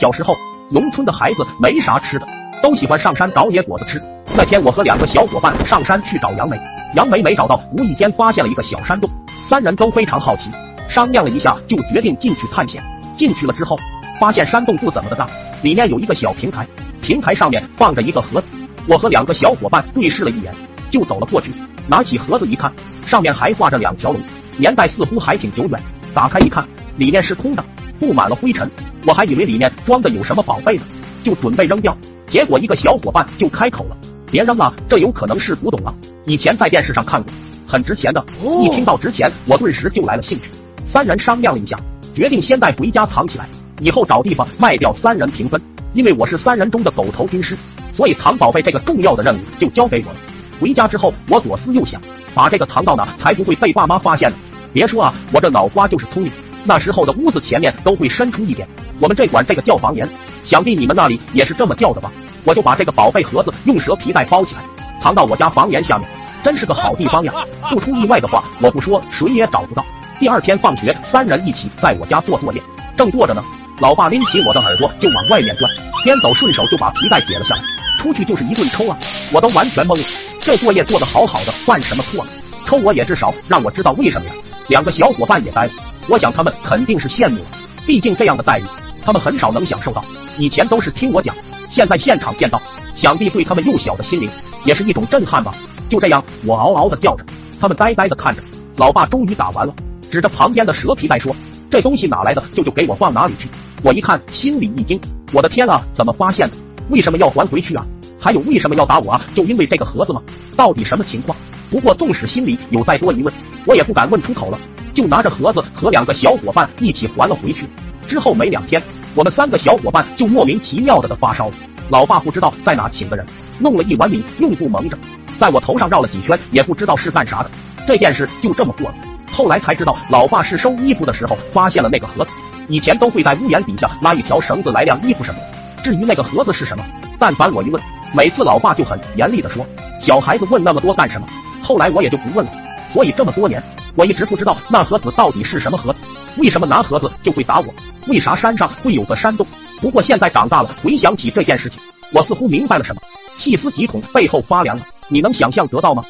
小时候，农村的孩子没啥吃的，都喜欢上山找野果子吃。那天，我和两个小伙伴上山去找杨梅，杨梅没找到，无意间发现了一个小山洞，三人都非常好奇，商量了一下，就决定进去探险。进去了之后，发现山洞不怎么的大，里面有一个小平台，平台上面放着一个盒子。我和两个小伙伴对视了一眼，就走了过去，拿起盒子一看，上面还挂着两条龙，年代似乎还挺久远。打开一看，里面是空的，布满了灰尘。我还以为里面装的有什么宝贝呢，就准备扔掉。结果一个小伙伴就开口了：“别扔了，这有可能是古董啊！以前在电视上看过，很值钱的。”一听到值钱，我顿时就来了兴趣。三人商量了一下，决定先带回家藏起来，以后找地方卖掉，三人平分。因为我是三人中的狗头军师。所以藏宝贝这个重要的任务就交给我了。回家之后，我左思右想，把这个藏到哪才不会被爸妈发现呢？别说啊，我这脑瓜就是聪明。那时候的屋子前面都会伸出一点，我们这管这个叫房檐，想必你们那里也是这么叫的吧？我就把这个宝贝盒子用蛇皮袋包起来，藏到我家房檐下面，真是个好地方呀！不出意外的话，我不说谁也找不到。第二天放学，三人一起在我家做作业，正做着呢，老爸拎起我的耳朵就往外面拽，边走顺手就把皮带解了下来。出去就是一顿抽啊！我都完全懵了。这作业做得好好的，犯什么错了？抽我也至少让我知道为什么呀！两个小伙伴也呆了，我想他们肯定是羡慕了，毕竟这样的待遇他们很少能享受到。以前都是听我讲，现在现场见到，想必对他们幼小的心灵也是一种震撼吧。就这样，我嗷嗷的叫着，他们呆呆的看着。老爸终于打完了，指着旁边的蛇皮袋说：“这东西哪来的？舅舅给我放哪里去？”我一看，心里一惊，我的天啊，怎么发现的？为什么要还回去啊？还有为什么要打我啊？就因为这个盒子吗？到底什么情况？不过纵使心里有再多疑问，我也不敢问出口了，就拿着盒子和两个小伙伴一起还了回去。之后没两天，我们三个小伙伴就莫名其妙的的发烧。老爸不知道在哪请的人，弄了一碗米用布蒙着，在我头上绕了几圈，也不知道是干啥的。这件事就这么过了。后来才知道，老爸是收衣服的时候发现了那个盒子，以前都会在屋檐底下拉一条绳子来晾衣服什么的。至于那个盒子是什么，但凡我一问，每次老爸就很严厉的说：“小孩子问那么多干什么？”后来我也就不问了。所以这么多年，我一直不知道那盒子到底是什么盒子。为什么拿盒子就会打我？为啥山上会有个山洞？不过现在长大了，回想起这件事情，我似乎明白了什么，细思极恐，背后发凉了。你能想象得到吗？